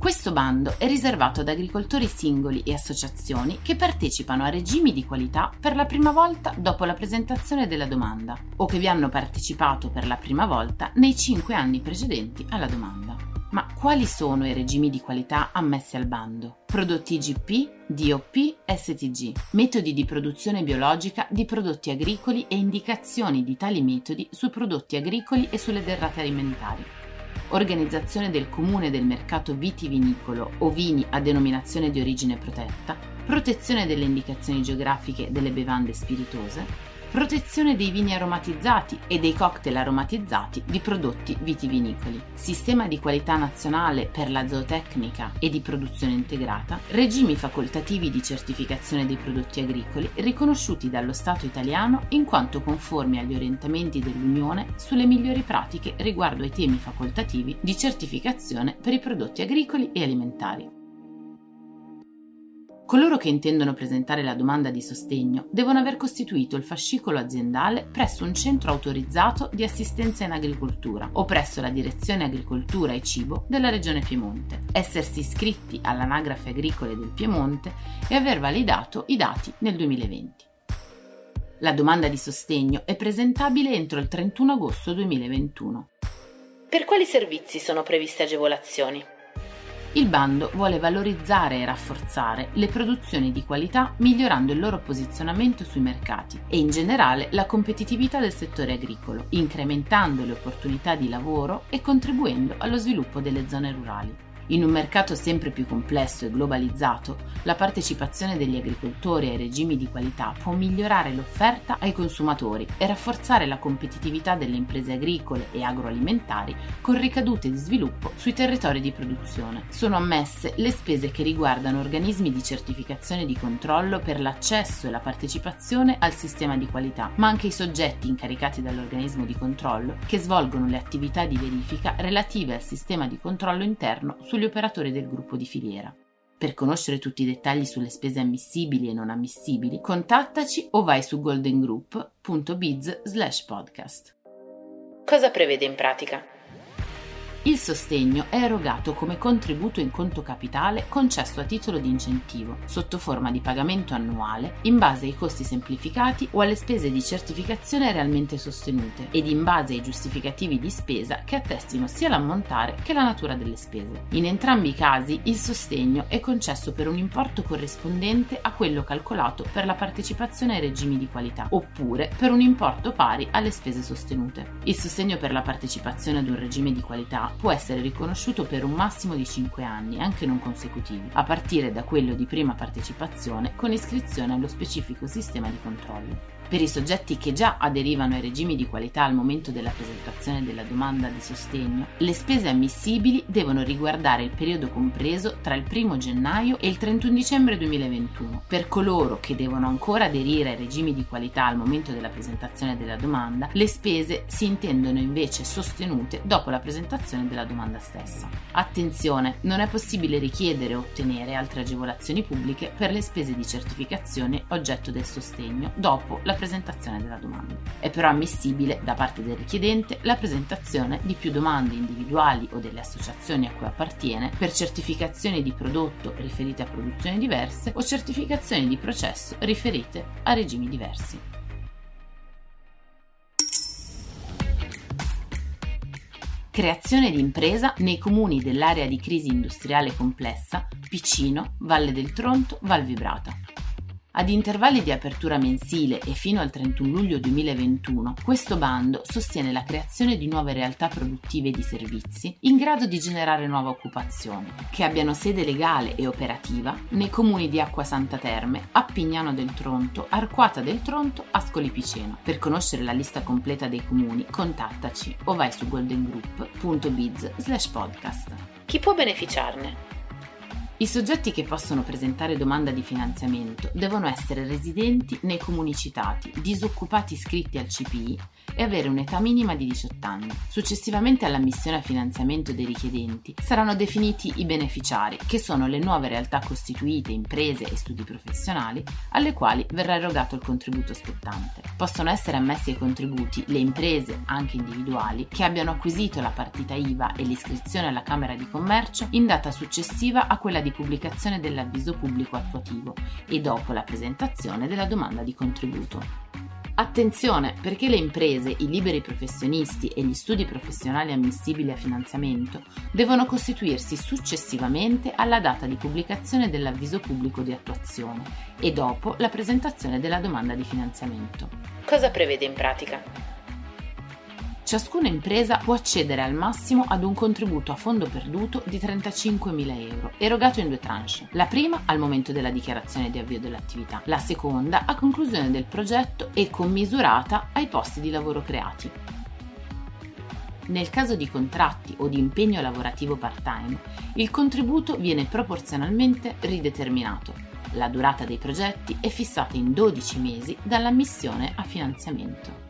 Questo bando è riservato ad agricoltori singoli e associazioni che partecipano a regimi di qualità per la prima volta dopo la presentazione della domanda o che vi hanno partecipato per la prima volta nei cinque anni precedenti alla domanda. Ma quali sono i regimi di qualità ammessi al bando? Prodotti IGP, DOP, STG, metodi di produzione biologica di prodotti agricoli e indicazioni di tali metodi sui prodotti agricoli e sulle derrate alimentari organizzazione del comune del mercato vitivinicolo o vini a denominazione di origine protetta, protezione delle indicazioni geografiche delle bevande spiritose, protezione dei vini aromatizzati e dei cocktail aromatizzati di prodotti vitivinicoli, sistema di qualità nazionale per la zootecnica e di produzione integrata, regimi facoltativi di certificazione dei prodotti agricoli riconosciuti dallo Stato italiano in quanto conformi agli orientamenti dell'Unione sulle migliori pratiche riguardo ai temi facoltativi di certificazione per i prodotti agricoli e alimentari. Coloro che intendono presentare la domanda di sostegno devono aver costituito il fascicolo aziendale presso un centro autorizzato di assistenza in agricoltura o presso la Direzione Agricoltura e Cibo della Regione Piemonte, essersi iscritti all'anagrafe agricole del Piemonte e aver validato i dati nel 2020. La domanda di sostegno è presentabile entro il 31 agosto 2021. Per quali servizi sono previste agevolazioni? Il bando vuole valorizzare e rafforzare le produzioni di qualità migliorando il loro posizionamento sui mercati e in generale la competitività del settore agricolo, incrementando le opportunità di lavoro e contribuendo allo sviluppo delle zone rurali. In un mercato sempre più complesso e globalizzato, la partecipazione degli agricoltori ai regimi di qualità può migliorare l'offerta ai consumatori e rafforzare la competitività delle imprese agricole e agroalimentari con ricadute di sviluppo sui territori di produzione. Sono ammesse le spese che riguardano organismi di certificazione e di controllo per l'accesso e la partecipazione al sistema di qualità, ma anche i soggetti incaricati dall'organismo di controllo che svolgono le attività di verifica relative al sistema di controllo interno sugli gli operatori del gruppo di filiera. Per conoscere tutti i dettagli sulle spese ammissibili e non ammissibili, contattaci o vai su goldengroup.biz slash podcast. Cosa prevede in pratica? Il sostegno è erogato come contributo in conto capitale concesso a titolo di incentivo, sotto forma di pagamento annuale, in base ai costi semplificati o alle spese di certificazione realmente sostenute ed in base ai giustificativi di spesa che attestino sia l'ammontare che la natura delle spese. In entrambi i casi il sostegno è concesso per un importo corrispondente a quello calcolato per la partecipazione ai regimi di qualità, oppure per un importo pari alle spese sostenute. Il sostegno per la partecipazione ad un regime di qualità può essere riconosciuto per un massimo di 5 anni, anche non consecutivi, a partire da quello di prima partecipazione con iscrizione allo specifico sistema di controllo. Per i soggetti che già aderivano ai regimi di qualità al momento della presentazione della domanda di sostegno, le spese ammissibili devono riguardare il periodo compreso tra il 1 gennaio e il 31 dicembre 2021. Per coloro che devono ancora aderire ai regimi di qualità al momento della presentazione della domanda, le spese si intendono invece sostenute dopo la presentazione della domanda stessa. Attenzione, non è possibile richiedere o ottenere altre agevolazioni pubbliche per le spese di certificazione oggetto del sostegno dopo la presentazione della domanda. È però ammissibile da parte del richiedente la presentazione di più domande individuali o delle associazioni a cui appartiene per certificazioni di prodotto riferite a produzioni diverse o certificazioni di processo riferite a regimi diversi. Creazione di impresa nei comuni dell'area di crisi industriale complessa Picino, Valle del Tronto, Val Vibrata. Ad intervalli di apertura mensile e fino al 31 luglio 2021, questo bando sostiene la creazione di nuove realtà produttive e di servizi in grado di generare nuova occupazione, che abbiano sede legale e operativa nei comuni di Acqua Santa Terme, Appignano del Tronto, Arquata del Tronto, Ascoli Piceno. Per conoscere la lista completa dei comuni, contattaci o vai su goldengroup.biz slash podcast. Chi può beneficiarne? I soggetti che possono presentare domanda di finanziamento devono essere residenti nei comuni citati, disoccupati iscritti al CPI e avere un'età minima di 18 anni. Successivamente all'ammissione a finanziamento dei richiedenti saranno definiti i beneficiari, che sono le nuove realtà costituite, imprese e studi professionali, alle quali verrà erogato il contributo spettante. Possono essere ammessi ai contributi le imprese, anche individuali, che abbiano acquisito la partita IVA e l'iscrizione alla Camera di Commercio in data successiva a quella di pubblicazione dell'avviso pubblico attuativo e dopo la presentazione della domanda di contributo. Attenzione perché le imprese, i liberi professionisti e gli studi professionali ammissibili a finanziamento devono costituirsi successivamente alla data di pubblicazione dell'avviso pubblico di attuazione e dopo la presentazione della domanda di finanziamento. Cosa prevede in pratica? Ciascuna impresa può accedere al massimo ad un contributo a fondo perduto di 35.000 euro, erogato in due tranche. La prima al momento della dichiarazione di avvio dell'attività, la seconda a conclusione del progetto e commisurata ai posti di lavoro creati. Nel caso di contratti o di impegno lavorativo part-time, il contributo viene proporzionalmente rideterminato. La durata dei progetti è fissata in 12 mesi dall'ammissione a finanziamento.